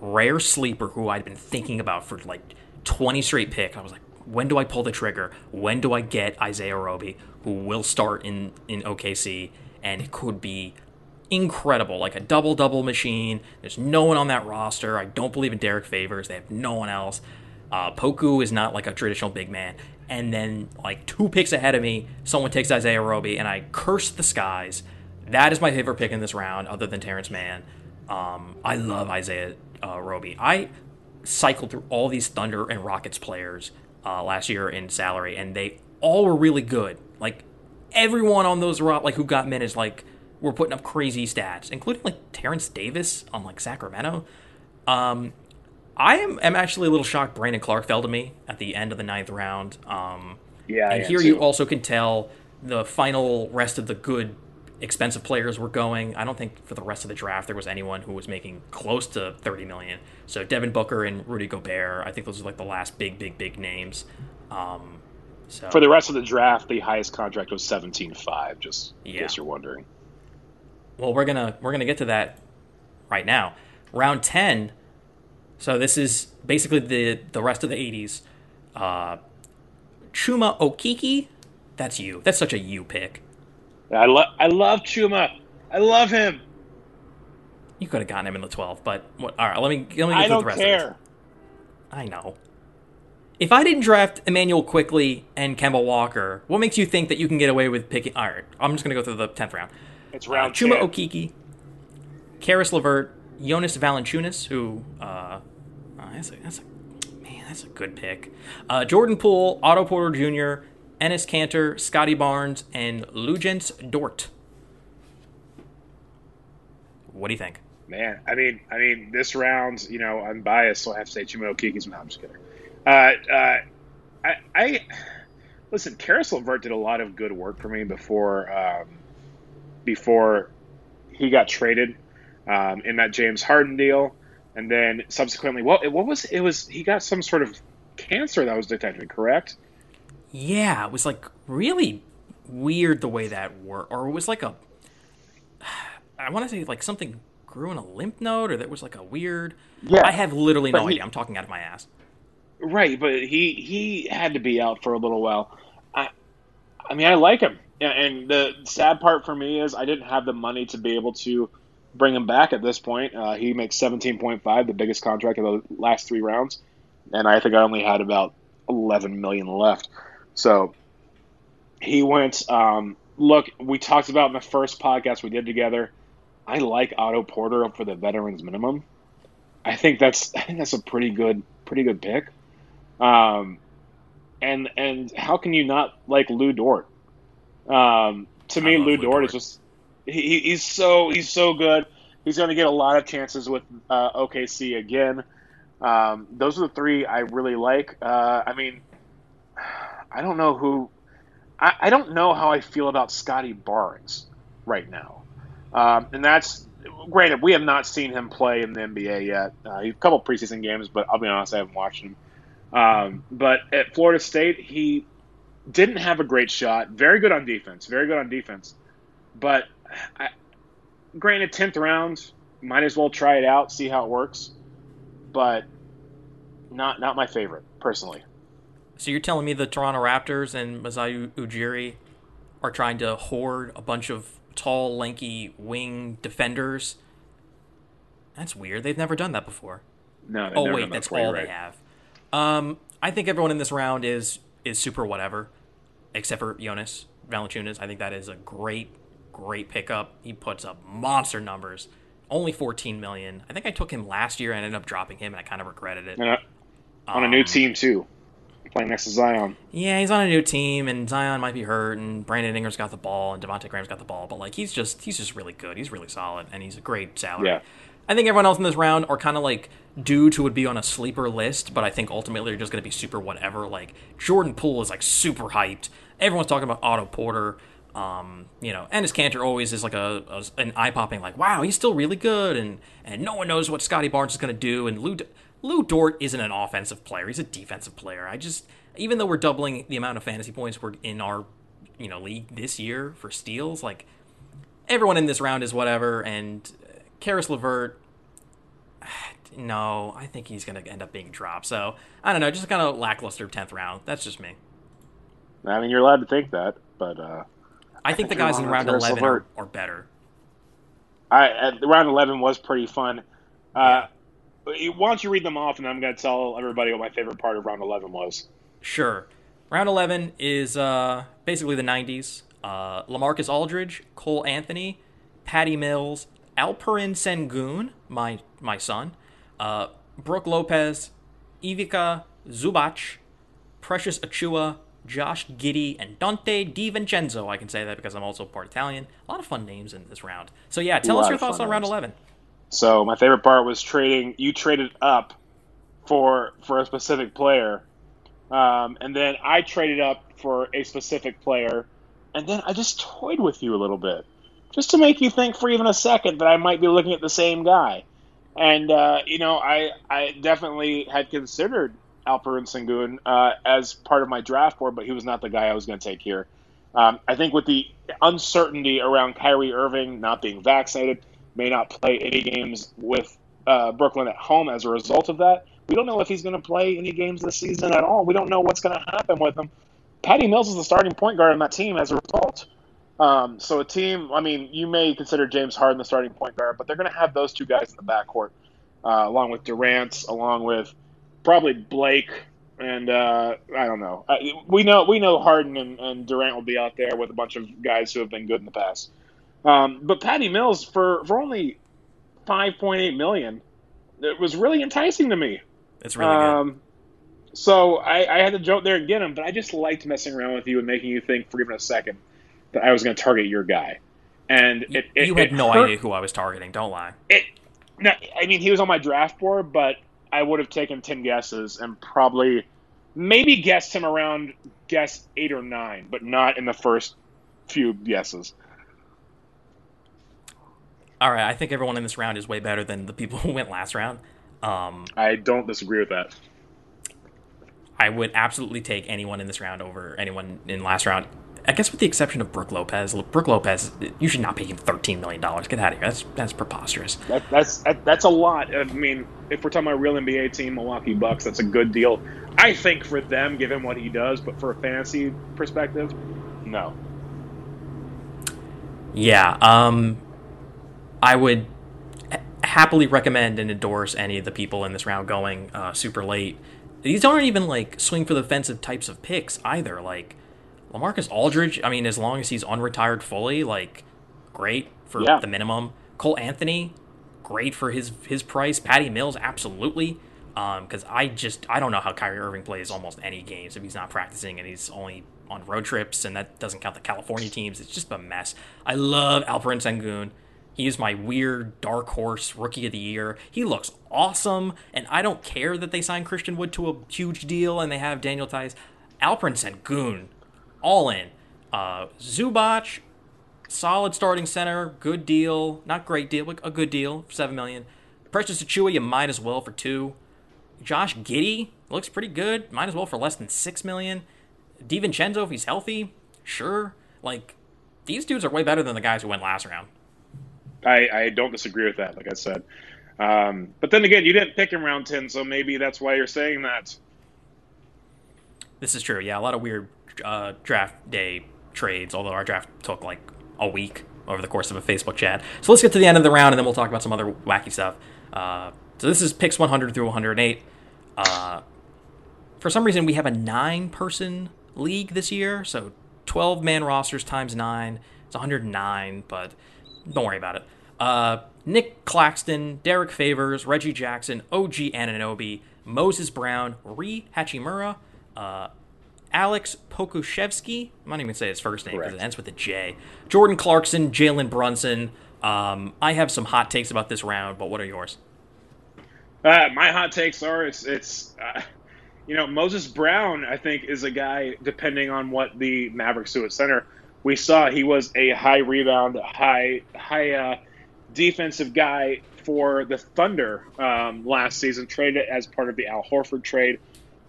rare sleeper who I'd been thinking about for like 20 straight pick. I was like, when do I pull the trigger? When do I get Isaiah Roby, who will start in in OKC and it could be incredible, like a double double machine. There's no one on that roster. I don't believe in Derrick Favors. They have no one else. Uh, Poku is not like a traditional big man and then like two picks ahead of me, someone takes Isaiah Roby, and I curse the skies. That is my favorite pick in this round, other than Terance Mann. Um, I love Isaiah uh, Roby. I cycled through all these Thunder and Rockets players uh, last year in salary, and they all were really good. Like everyone on those like who got minutes, like were putting up crazy stats, including like Terence Davis on like Sacramento. Um, I am, am actually a little shocked Brandon Clarke fell to me at the end of the ninth round. Um, yeah, and here too. you also can tell the final rest of the good expensive players were going. I don't think for the rest of the draft there was anyone who was making close to 30 million. So Devin Booker and Rudy Gobert, I think those are like the last big, big, big names. Um, so for the rest of the draft, the highest contract was 17.5. Just in yeah. case you're wondering. Well, we're gonna we're gonna get to that right now. Round 10 so this is basically the the rest of the 80s. Uh, Chuma Okeke, that's you. That's such a you pick. I love I love Chuma. I love him. You could have gotten him in the 12, but what, all right. Let me let me get I don't the rest care. Of this. I know. If I didn't draft Emmanuel Quickley and Kemba Walker, what makes you think that you can get away with picking? All right, I'm just going to go through the 10th round. It's round uh, Chuma Okeke, Caris LeVert, Jonas Valanciunas, who uh, oh, that's a that's a man, that's a good pick. Uh, Jordan Poole, Otto Porter Jr., Enes Kanter, Scottie Barnes, and Luguentz Dort. What do you think? Man, I mean, I mean, this round, you know, I'm biased, so I have to say Chuma Okeke's. No, I'm just kidding. Uh, uh, I, I listen. Caris LeVert did a lot of good work for me before um, before he got traded um, in that James Harden deal, and then subsequently, what what was it? Was he got some sort of cancer that was detected? Correct? Yeah, it was like really weird the way that worked, or it was like a I want to say like something grew in a lymph node, or there was like a weird. Yeah, I have literally no he, idea. I'm talking out of my ass. Right, but he he had to be out for a little while. I I mean, I like him, and the sad part for me is I didn't have the money to be able to bring him back at this point. Uh, he makes 17.5, the biggest contract of the last three rounds, and I think I only had about 11 million left. So he went. Um, look, we talked about in the first podcast we did together. I like Otto Porter up for the veterans minimum. I think that's I think that's a pretty good pretty good pick. Um, and and how can you not like Lu Dort? Um, to me, Lou, Lu Dort, Dort is just he, he's so he's so good. He's going to get a lot of chances with uh, OKC again. Um, those are the three I really like. Uh, I mean, I don't know who. I, I, don't know how I feel about Scottie Barnes right now, um, and that's granted we have not seen him play in the NBA yet. Uh, a couple preseason games, but I'll be honest, I haven't watched him. Um, but at Florida State, he didn't have a great shot. Very good on defense. Very good on defense. But I, granted, tenth round, might as well try it out, see how it works. But not not my favorite personally. So you're telling me the Toronto Raptors and Masai Ujiri are trying to hoard a bunch of tall, lanky wing defenders? That's weird. They've never done that before. No. Oh wait, that's all right. they have. Um, I think everyone in this round is is super whatever, except for Jonas Valanciunas. I think that is a great, great pickup. He puts up monster numbers. Only 14 million. I think I took him last year and ended up dropping him, and I kind of regretted it. Uh, on a new um, team too, playing next to Zion. Yeah, he's on a new team, and Zion might be hurt, and Brandon Ingram's got the ball, and Devonte Graham's got the ball, but like he's just he's just really good. He's really solid, and he's a great salary. Yeah. I think everyone else in this round are kind of like dudes who would be on a sleeper list, but I think ultimately they're just going to be super whatever. Like Jordan Poole is like super hyped. Everyone's talking about Otto Porter. Um, you know, Enes Kanter always is like a, a an eye popping like, wow, he's still really good, and and no one knows what Scottie Barnes is going to do. And Lu Lou Dort isn't an offensive player; he's a defensive player. I just, even though we're doubling the amount of fantasy points we're in our you know league this year for steals, like everyone in this round is whatever, and Caris LeVert, no, I think he's going to end up being dropped. So I don't know, just kind of lackluster tenth round. That's just me. I mean, you're allowed to think that, but uh, I, I think, think, the guys in round eleven are, are, better. I at, round eleven was pretty fun. Uh, yeah. Why don't you read them off, and I'm going to tell everybody what my favorite part of round eleven was. Sure. Round eleven is uh, basically the '90s. Uh, LaMarcus Aldridge, Cole Anthony, Patty Mills, Alperen Sengun, my my son, uh, Brook Lopez, Ivica Zubac, Precious Achiuwa, Josh Giddey, and Donte DiVincenzo. I can say that because I'm also part Italian. A lot of fun names in this round. So yeah, tell us your thoughts on round names. 11. So my favorite part was trading. You traded up for for a specific player, um, and then I traded up for a specific player, and then I just toyed with you a little bit just to make you think for even a second that I might be looking at the same guy. And uh, you know, I I definitely had considered Alperen Sengun uh, as part of my draft board, but he was not the guy I was going to take here. Um, I think with the uncertainty around Kyrie Irving not being vaccinated, may not play any games with uh, Brooklyn at home as a result of that. We don't know if he's going to play any games this season at all. We don't know what's going to happen with him. Patty Mills is the starting point guard on that team as a result. Um, so a team, I mean, you may consider James Harden the starting point guard, but they're going to have those two guys in the backcourt, uh, along with Durant, along with probably Blake, and uh, I don't know. I, we know we know Harden and, and, Durant will be out there with a bunch of guys who have been good in the past. Um, but Patty Mills for for only five point eight million, it was really enticing to me. It's really um, good. So I, I had to jump there and get him, but I just liked messing around with you and making you think for even a second that I was going to target your guy. And it, it, you had no hurt. idea who I was targeting. Don't lie. It, no, I mean he was on my draft board, but I would have taken ten guesses and probably maybe guessed him around guess eight or nine, but not in the first few guesses. All right, I think everyone in this round is way better than the people who went last round. Um, I don't disagree with that. I would absolutely take anyone in this round over anyone in last round. I guess with the exception of Brook Lopez. Brook Lopez, you should not pay him thirteen million dollars. Get out of here. That's that's preposterous. That, that's that, that's a lot. I mean, if we're talking about a real NBA team, Milwaukee Bucks, that's a good deal. I think for them, given what he does, but for a fantasy perspective, no. Yeah, um, I would happily recommend and endorse any of the people in this round going uh, super late. These aren't even like swing for the fensive types of picks either. Like LaMarcus Aldridge, I mean, as long as he's unretired fully, like, great for yeah. the minimum. Cole Anthony, great for his his price. Patty Mills, absolutely. Because um, I just I don't know how Kyrie Irving plays almost any games if he's not practicing and he's only on road trips, and that doesn't count the California teams. It's just a mess. I love Alperen Sengun. He is my weird dark horse rookie of the year. He looks awesome, and I don't care that they signed Christian Wood to a huge deal and they have Daniel Theis. Alperen Sengun, all in. Uh, Zubac, solid starting center, good deal, not great deal, but a good deal, for seven million. Precious Achiuwa, you might as well for two. Josh Giddey looks pretty good, might as well for less than six million. DiVincenzo, if he's healthy, sure. Like these dudes are way better than the guys who went last round. I, I don't disagree with that. Like I said, um, but then again, you didn't pick him round ten, so maybe that's why you're saying that. This is true. Yeah, a lot of weird uh, draft day trades. Although our draft took like a week over the course of a Facebook chat. So let's get to the end of the round, and then we'll talk about some other wacky stuff. Uh, so this is picks 100 through 108. Uh, for some reason, we have a nine-person league this year, so 12 man rosters times nine. It's 109, but don't worry about it. Uh, Nick Claxton, Derrick Favors, Reggie Jackson, OG Anunoby, Moses Brown, Rui Hachimura, uh, Alex Pokusevski. I'm not even say his first name because it ends with a J. Jordan Clarkson, Jalen Brunson. Um, I have some hot takes about this round, but what are yours? Uh, my hot takes are it's it's uh, you know Moses Brown. I think is a guy depending on what the Mavericks do at center. We saw he was a high rebound, high high uh, defensive guy for the Thunder um, last season. Traded as part of the Al Horford trade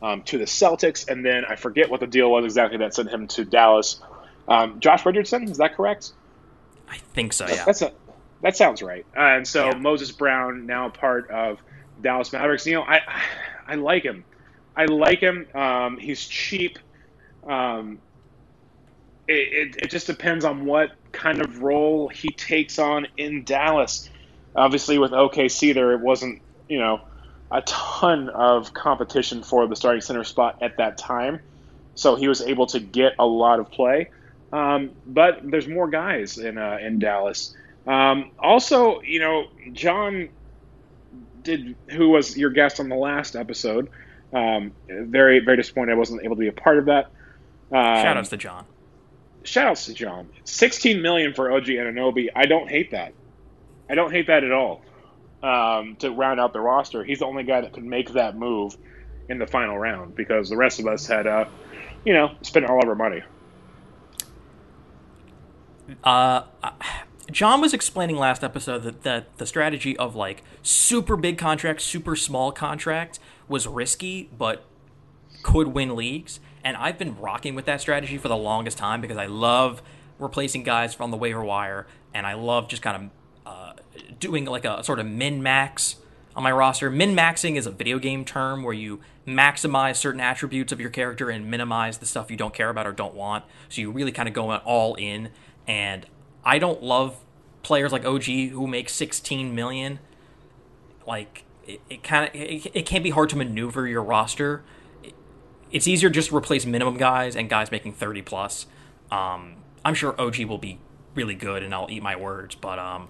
um, to the Celtics, and then I forget what the deal was exactly that sent him to Dallas. Um, Josh Richardson, is that correct? I think so. Yeah, that's a that sounds right. Uh, and so yeah. Moses Brown now part of Dallas Mavericks. You know, I I like him. I like him. Um, he's cheap. Um, it, it, it, just depends on what kind of role he takes on in Dallas. Obviously, with OKC, there it wasn't you know a ton of competition for the starting center spot at that time, so he was able to get a lot of play. Um, but there's more guys in uh, in Dallas. Um, also, you know, John did who was your guest on the last episode. Um, very very disappointed I wasn't able to be a part of that. Um, Shoutouts to John. Shoutouts to John. 16 million for OG Anunoby. I don't hate that. I don't hate that at all um, to round out the roster. He's the only guy that could make that move in the final round because the rest of us had, uh, you know, spent all of our money. Uh, John was explaining last episode that, that the strategy of like super big contract, super small contract was risky, but could win leagues. And I've been rocking with that strategy for the longest time because I love replacing guys from the waiver wire, and I love just kind of doing like a sort of min max on my roster. Min maxing is a video game term where you maximize certain attributes of your character and minimize the stuff you don't care about or don't want. So you really kind of go all in. And I don't love players like OG who make 16 million. Like it, it kind of it, it can be hard to maneuver your roster. It's easier just to replace minimum guys and guys making 30 plus. Um, I'm sure OG will be really good, and I'll eat my words. But um,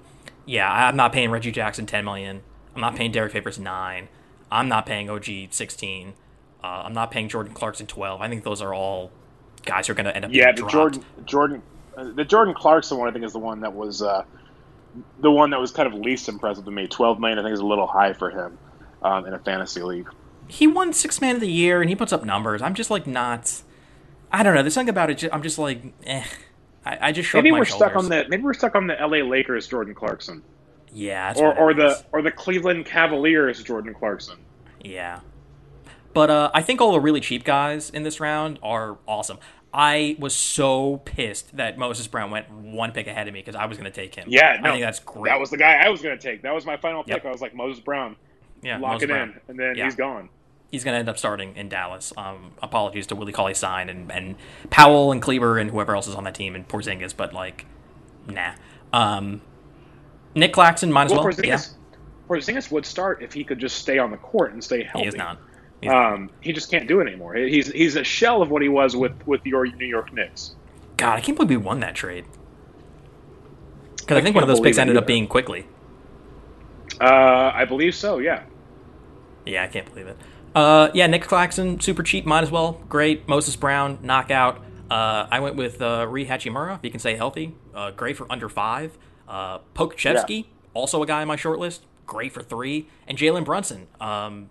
yeah, I'm not paying Reggie Jackson 10 million. I'm not paying Derrick Favors 9. I'm not paying OG 16. Uh, I'm not paying Jordan Clarkson 12. I think those are all guys who are going to end up. Yeah, the dropped. Jordan Jordan uh, the Jordan Clarkson one I think is the one that was uh, the one that was kind of least impressive to me. 12 million I think is a little high for him um, in a fantasy league. He won six man of the year and he puts up numbers. I'm just like not. I don't know. There's something about it. I'm just like, eh. I, I just maybe we're shoulders. stuck on the maybe we're stuck on the L.A. Lakers Jordan Clarkson. Yeah, or or the or the Cleveland Cavaliers Jordan Clarkson. Yeah, but uh, I think all the really cheap guys in this round are awesome. I was so pissed that Moses Brown went one pick ahead of me because I was going to take him. Yeah, no, I think that's great. That was the guy I was going to take. That was my final pick. Yep. I was like Moses Brown. Yeah, lock Moses it Brown. in, and then yeah. he's gone he's going to end up starting in Dallas. Um, apologies to Willie Cauley Stein and, and Powell and Kleber and whoever else is on that team and Porzingis, but like, nah. Um, Nick Claxton might as well. well. Porzingis, yeah. Porzingis would start if he could just stay on the court and stay healthy. He is not. He's um, he just can't do it anymore. He's he's a shell of what he was with with your New York Knicks. God, I can't believe we won that trade. Because I, I, think one of those picks ended up being Quickley. Uh, I believe so. Yeah. Yeah, I can't believe it. Uh, yeah, Nick Claxton, super cheap, might as well. Great. Moses Brown, knockout. Uh, I went with uh, Rui Hachimura, if you can say healthy. Uh, great for under five. Uh, Pokusevski, yeah. also a guy on my short list. Great for three. And Jalen Brunson. Um,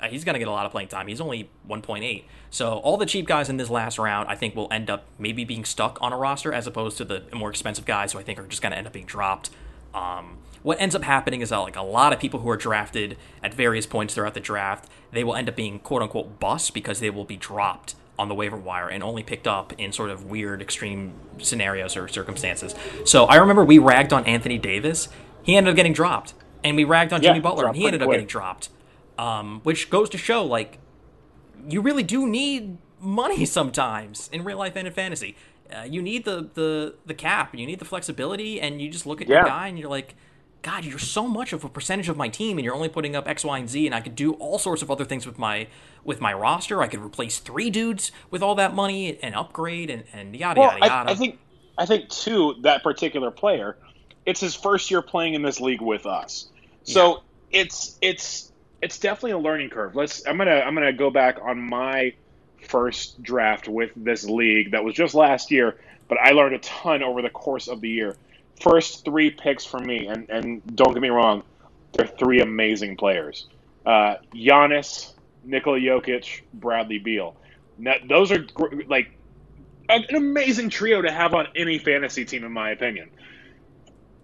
uh, he's going to get a lot of playing time. He's only 1.8. So all the cheap guys in this last round, I think, will end up maybe being stuck on a roster as opposed to the more expensive guys who I think are just going to end up being dropped. Um, what ends up happening is that like a lot of people who are drafted at various points throughout the draft, they will end up being quote unquote bust because they will be dropped on the waiver wire and only picked up in sort of weird extreme scenarios or circumstances. So I remember we ragged on Anthony Davis. He ended up getting dropped. And we ragged on yeah, Jimmy Butler and he ended up quick. getting dropped. Um, which goes to show like you really do need money sometimes in real life and in fantasy. Uh, you need the, the the cap, you need the flexibility, and you just look at yeah. your guy and you're like, God, you're so much of a percentage of my team, and you're only putting up X, Y, and Z, and I could do all sorts of other things with my with my roster. I could replace three dudes with all that money and upgrade and, and yada well, yada yada. I, I think I think too that particular player, it's his first year playing in this league with us, so yeah. it's it's it's definitely a learning curve. Let's I'm gonna I'm gonna go back on my first draft with this league that was just last year, but I learned a ton over the course of the year first three picks for me, and, and don't get me wrong, they're three amazing players. Uh, Giannis, Nikola Jokic, Bradley Beal. Now, those are like an amazing trio to have on any fantasy team, in my opinion.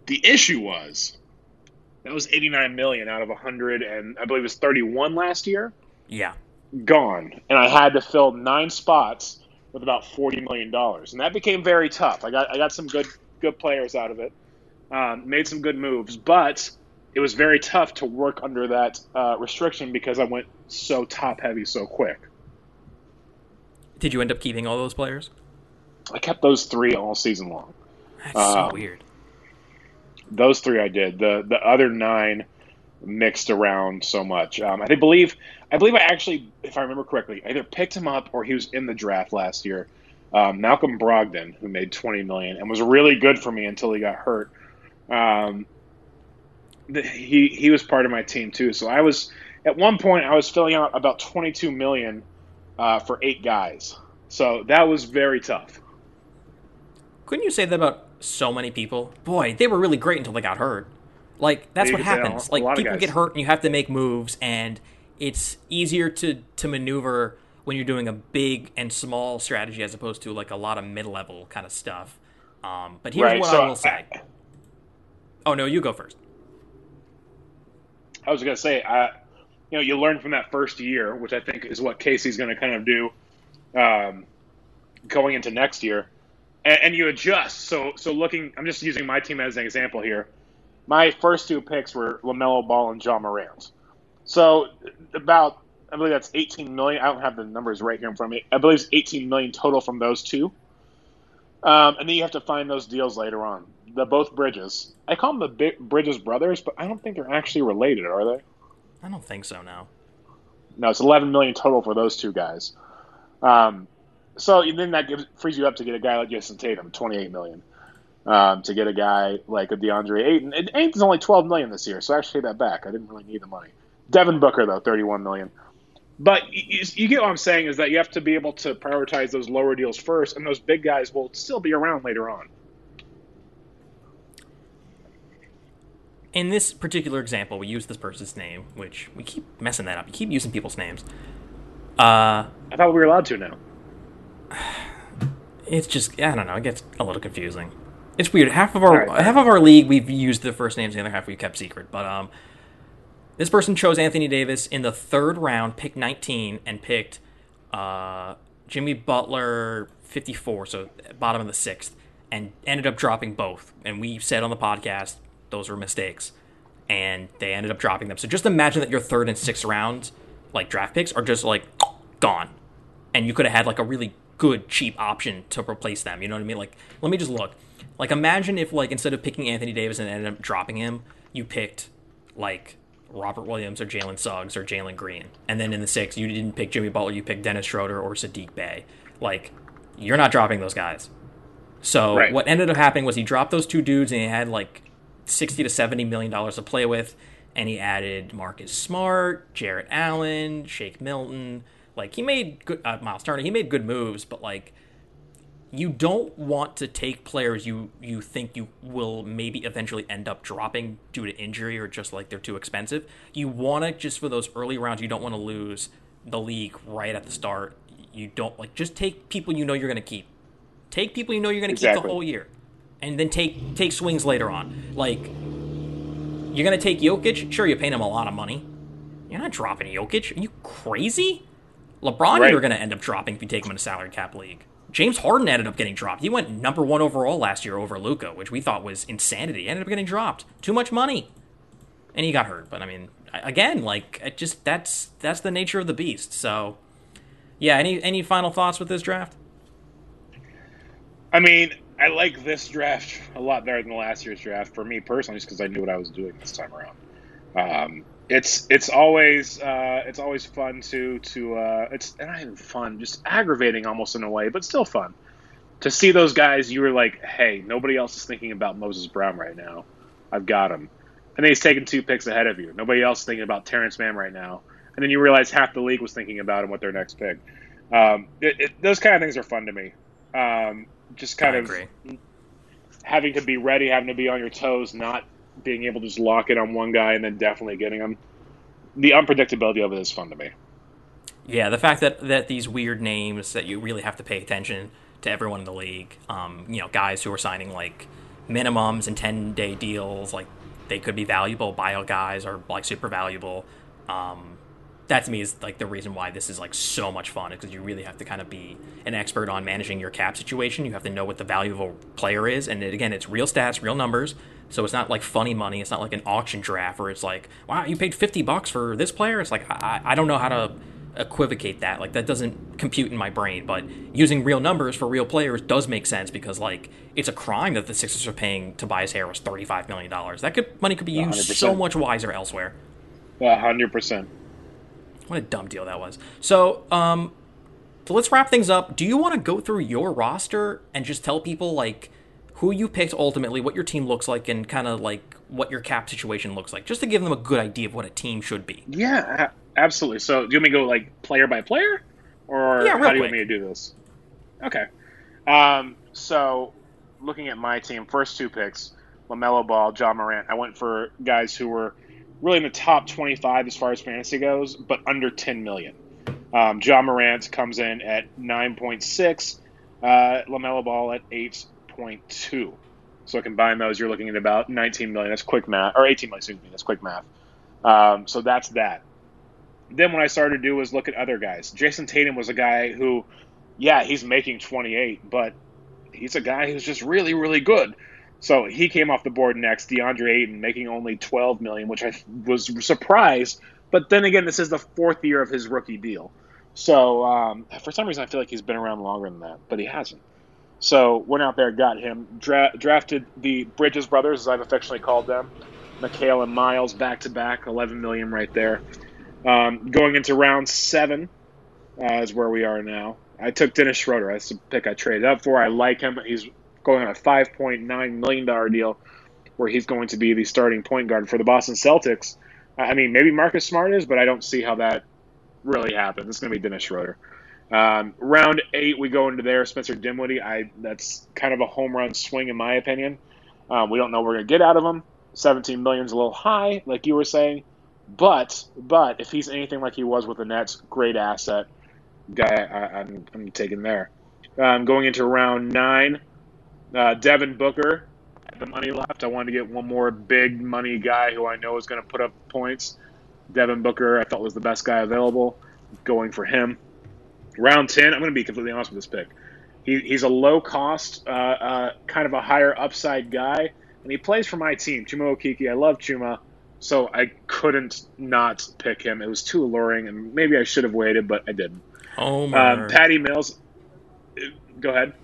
The issue was that was 89 million out of 100, and I believe it was 31 last year. Yeah, gone, and I had to fill nine spots with about 40 million dollars, and that became very tough. I got I got some good good players out of it, um, made some good moves, but it was very tough to work under that uh, restriction because I went so top heavy so quick. Did you end up keeping all those players? I kept those three all season long. That's um, so weird. Those three I did. The the other nine mixed around so much. Um, I believe I believe I actually, if I remember correctly, either picked him up or he was in the draft last year um, Malcolm Brogdon, who made 20 million and was really good for me until he got hurt. Um, the, he he was part of my team too. So I was at one point I was filling out about 22 million uh, for eight guys. So that was very tough. Couldn't you say that about so many people? Boy, they were really great until they got hurt. Like that's what happens. like people get hurt and you have to make moves, and it's easier to to maneuver when you're doing a big and small strategy as opposed to like a lot of mid-level kind of stuff. Um, but here's right, what so I will say. I, oh no, you go first. I was gonna say, I, you know, you learn from that first year, which I think is what Casey's gonna kind of do um, going into next year, and, and you adjust. So, so looking, I'm just using my team as an example here. My first two picks were LaMelo Ball and Ja Morant. So about I believe that's 18 million. I don't have the numbers right here in front of me. I believe it's 18 million total from those two. Um, and then you have to find those deals later on. The both Bridges. I call them the Bridges brothers, but I don't think they're actually related, are they? I don't think so. Now. No, it's 11 million total for those two guys. Um, so then that gives, frees you up to get a guy like Jayson Tatum, 28 million. Um, to get a guy like a DeAndre Ayton. And Ayton's only 12 million this year, so I actually that back. I didn't really need the money. Devin Booker though, 31 million. But you, you, get what I'm saying is that you have to be able to prioritize those lower deals first, and those big guys will still be around later on. In this particular example, we use this person's name, which we keep messing that up. You keep using people's names. Uh, I thought we were allowed to now. It's just I don't know. It gets a little confusing. It's weird. Half of our right. half of our league we've used the first names, the other half we kept secret. But um, this person chose Anthony Davis in the third round, picked 19, and picked uh, Jimmy Butler 54, so bottom of the sixth, and ended up dropping both. And we said on the podcast those were mistakes, and they ended up dropping them. So just imagine that your third and sixth round like draft picks are just like gone, and you could have had like a really good cheap option to replace them. You know what I mean? Like, let me just look. Like, imagine if like instead of picking Anthony Davis and ended up dropping him, you picked like Robert Williams or Jalen Suggs or Jalen Green. And then in the six, you didn't pick Jimmy Butler, you picked Dennis Schroeder or Saddiq Bey. Like, you're not dropping those guys. So right. what ended up happening was he dropped those two dudes and he had like 60 to 70 million dollars to play with. and he added Marcus Smart, Jarrett Allen, Shake Milton. Like he made good uh, Miles Turner. He made good moves, but like you don't want to take players you you think you will maybe eventually end up dropping due to injury or just like they're too expensive. You want to just for those early rounds, you don't want to lose the league right at the start. You don't like just take people you know you're going to keep. Take people you know you're going to exactly. keep the whole year, and then take take swings later on. Like you're going to take Jokic. Sure, you're paying him a lot of money. You're not dropping Jokic. Are you crazy? LeBron, right. you're going to end up dropping if you take him in a salary cap league. James Harden ended up getting dropped. He went number one overall last year over Luka, which we thought was insanity. He ended up getting dropped. Too much money, and he got hurt. But I mean, again, like it just that's that's the nature of the beast. So, yeah. Any any final thoughts with this draft? I mean, I like this draft a lot better than last year's draft for me personally, just because I knew what I was doing this time around. Um, it's it's always uh, it's always fun to to uh, it's not even fun, just aggravating almost in a way, but still fun to see those guys. You were like, hey, nobody else is thinking about Moses Brown right now. I've got him, and then he's taking two picks ahead of you. Nobody else is thinking about Terance Mann right now, and then you realize half the league was thinking about him with their next pick. Um, it, it, those kind of things are fun to me. Um, just kind I of agree. having to be ready, having to be on your toes, not being able to just lock it on one guy and then definitely getting him. The unpredictability of it is fun to me. Yeah, the fact that that these weird names that you really have to pay attention to everyone in the league. Um, you know, guys who are signing like minimums and ten day deals, like they could be valuable. Bio guys are like super valuable. Um, that to me is like the reason why this is like so much fun because you really have to kind of be an expert on managing your cap situation. You have to know what the value of a player is, and it, again, it's real stats, real numbers. So it's not like funny money. It's not like an auction draft where it's like, wow, you paid fifty bucks for this player. It's like I, I don't know how to equivocate that. Like that doesn't compute in my brain. But using real numbers for real players does make sense because like it's a crime that the Sixers are paying Tobias Harris thirty five million dollars. That could money could be used 100%. so much wiser elsewhere. hundred percent. What a dumb deal that was. So, um, so let's wrap things up. Do you want to go through your roster and just tell people like who you picked ultimately, what your team looks like, and kind of like what your cap situation looks like, just to give them a good idea of what a team should be? Yeah, absolutely. So, do you want me to go like player by player, or yeah, how quick. do you want me to do this? Okay. Um, so, looking at my team, first two picks, LaMelo Ball, John Morant. I went for guys who were really in the top 25 as far as fantasy goes, but under 10 million. Um, Ja Morant comes in at 9.6, uh, LaMelo Ball at 8.2. So combine those, you're looking at about 19 million. That's quick math, or 18 million, excuse me. That's quick math. Um, so that's that. Then what I started to do was look at other guys. Jayson Tatum was a guy who, yeah, he's making 28, but he's a guy who's just really, really good. So he came off the board next. DeAndre Ayton making only 12 million, which I was surprised. But then again, this is the fourth year of his rookie deal. So um, for some reason, I feel like he's been around longer than that, but he hasn't. So went out there, got him, dra- drafted the Bridges brothers, as I've affectionately called them, Mikal and Miles, back to back, 11 million right there. Um, going into round seven uh, is where we are now. I took Dennis Schroeder. That's the pick I traded up for. I like him. He's going on a $5.9 million deal where he's going to be the starting point guard for the Boston Celtics. I mean, maybe Marcus Smart is, but I don't see how that really happens. It's going to be Dennis Schroeder. Um, round eight, we go into there. Spencer Dinwiddie. I that's kind of a home run swing in my opinion. Um, we don't know what we're going to get out of him. 17 million is a little high, like you were saying, but but if he's anything like he was with the Nets, great asset guy. I, am I'm, I'm taking there. Um, going into round nine, uh, Devin Booker, the money left. I wanted to get one more big money guy who I know is going to put up points. Devin Booker, I thought was the best guy available. Going for him. Round 10, I'm going to be completely honest with this pick. He, he's a low cost, uh, uh, kind of a higher upside guy, and he plays for my team, Chuma Okeke. I love Chuma, so I couldn't not pick him. It was too alluring, and maybe I should have waited, but I didn't. Homer. Um, Patty Mills. Go ahead.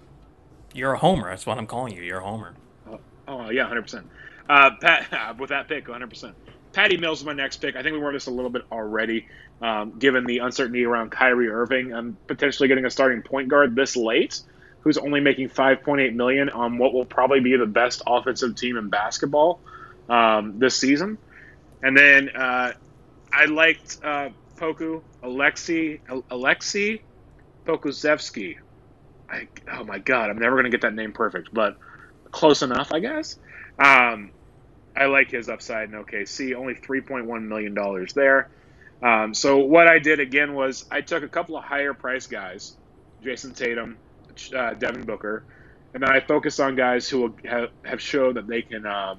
You're a homer. That's what I'm calling you. You're a homer. Oh, oh yeah, 100%. Uh, Pat, with that pick, 100%. Patty Mills is my next pick. I think we were this a little bit already, um, given the uncertainty around Kyrie Irving and potentially getting a starting point guard this late, who's only making 5.8 million on what will probably be the best offensive team in basketball um, this season. And then uh, I liked uh, Poku Alexi Alexei Pokusevski. I, oh my god, I'm never gonna get that name perfect, but close enough, I guess. Um, I like his upside in OKC. Only 3.1 million dollars there. Um, so what I did again was I took a couple of higher price guys, Jayson Tatum, uh, Devin Booker, and then I focused on guys who have, have showed that they can um,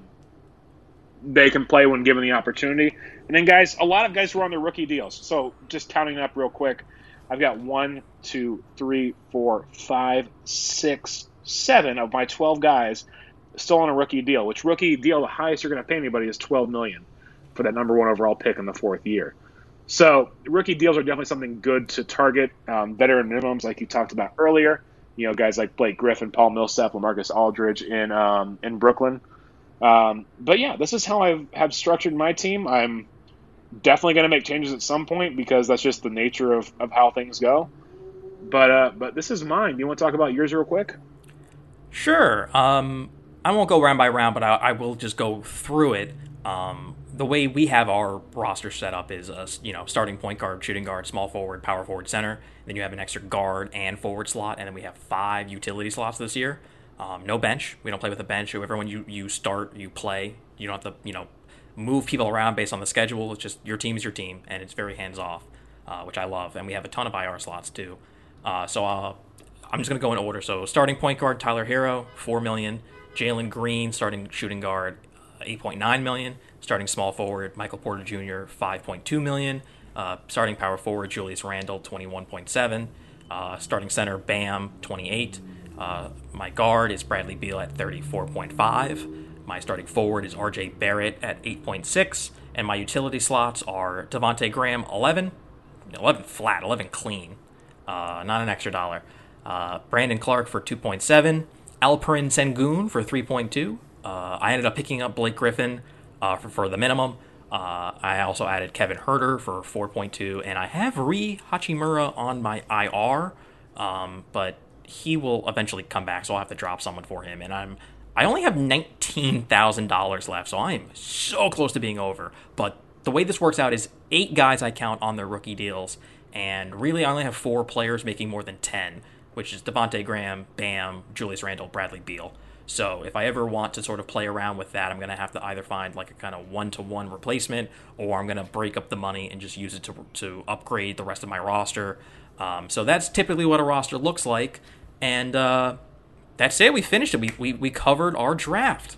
they can play when given the opportunity. And then guys, a lot of guys were on their rookie deals. So just counting up real quick, I've got one, two, three, four, five, six, seven of my twelve guys still on a rookie deal. Which rookie deal, the highest you're going to pay anybody is twelve million for that number one overall pick in the fourth year. So rookie deals are definitely something good to target. Um, veteran minimums, like you talked about earlier. You know, guys like Blake Griffin, Paul Millsap, LaMarcus Aldridge in um, in Brooklyn. Um, but yeah, this is how I have structured my team. I'm definitely going to make changes at some point because that's just the nature of, of how things go. But uh, but this is mine. You want to talk about yours real quick? Sure. Um, I won't go round by round, but I, I will just go through it. Um, the way we have our roster set up is a you know starting point guard, shooting guard, small forward, power forward, center. Then you have an extra guard and forward slot, and then we have five utility slots this year. Um, no bench. We don't play with a bench. Everyone you you start, you play. You don't have to you know move people around based on the schedule. It's just your team is your team, and it's very hands off, uh, which I love. And we have a ton of IR slots too. Uh, so uh, I'm just gonna go in order. So starting point guard Tyler Herro, four million. Jalen Green, starting shooting guard, uh, 8.9 million. Starting small forward Michael Porter Jr., 5.2 million. Uh, starting power forward Julius Randle, 21.7. Uh, starting center Bam, 28. Uh, my guard is Bradley Beal at 34.5. My starting forward is RJ Barrett at 8.6. And my utility slots are Devonte Graham, 11. 11 flat, 11 clean. Uh, not an extra dollar. Uh, Brandon Clarke for 2.7. Alperen Sengun for 3.2. Uh, I ended up picking up Blake Griffin uh, for, for, the minimum. Uh, I also added Kevin Huerter for 4.2, and I have Rui Hachimura on my IR, um, but he will eventually come back, so I'll have to drop someone for him. And I'm I only have nineteen thousand dollars left, so I am so close to being over. But the way this works out is eight guys I count on their rookie deals, and really I only have four players making more than ten, which is Devonte Graham, Bam, Julius Randle, Bradley Beal. So if I ever want to sort of play around with that, I'm going to have to either find like a kind of one to one replacement, or I'm going to break up the money and just use it to to upgrade the rest of my roster. Um, so that's typically what a roster looks like. And uh, that's it. We finished it. We, we, we covered our draft.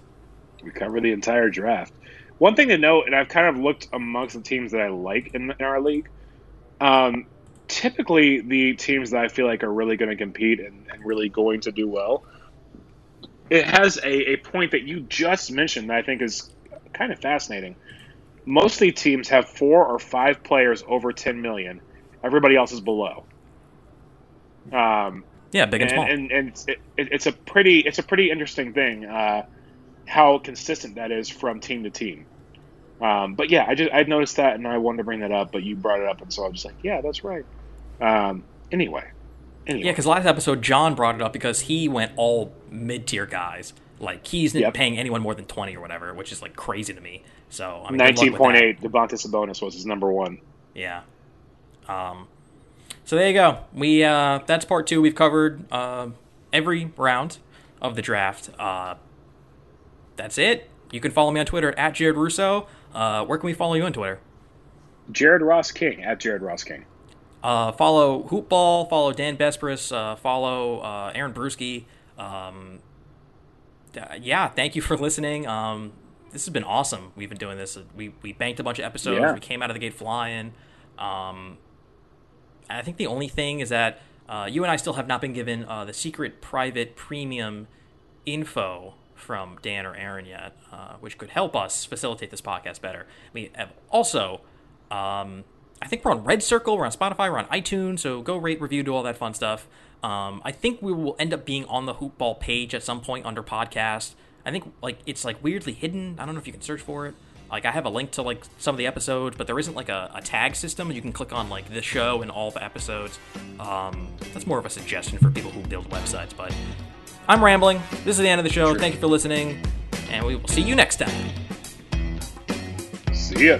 We covered the entire draft. One thing to note, and I've kind of looked amongst the teams that I like in, in our league. Um, typically, the teams that I feel like are really going to compete and, and, really going to do well, it has a, a point that you just mentioned that I think is kind of fascinating. Mostly teams have four or five players over 10 million. Everybody else is below. Um, yeah, big and, and small. And, and it, it, it's a pretty it's a pretty interesting thing uh, how consistent that is from team to team. Um, but yeah, I just I noticed that and I wanted to bring that up, but you brought it up, and so I was just like, yeah, that's right. Um, anyway, anyway. yeah, because last episode John brought it up because he went all mid tier guys. Like he's not yep. paying anyone more than twenty or whatever, which is like crazy to me. So I mean, nineteen point eight. Domantas Sabonis was his number one. Yeah. Um, so there you go. We uh, that's part two. We've covered uh, every round of the draft. Uh, that's it. You can follow me on Twitter at Jared Russo. Uh, where can we follow you on Twitter? Jared Ross King at Jared Ross King. Uh, follow Hoopball. Follow Dan Besbris. Uh, follow uh, Aaron Bruski. Um, yeah, thank you for listening. Um, this has been awesome. We've been doing this. We we banked a bunch of episodes. Yeah. We came out of the gate flying. Um, I think the only thing is that uh, you and I still have not been given uh, the secret, private, premium info from Dan or Aaron yet, uh, which could help us facilitate this podcast better. We have also, um, I think we're on Red Circle, we're on Spotify, we're on iTunes, so go rate, review, do all that fun stuff. Um, I think we will end up being on the Hoopball page at some point under podcast. I think like it's like weirdly hidden. I don't know if you can search for it. Like I have a link to like some of the episodes, but there isn't like a, a tag system. You can click on like the show and all the episodes. Um, that's more of a suggestion for people who build websites. But I'm rambling. This is the end of the show. Thank you for listening, and we will see you next time. See ya.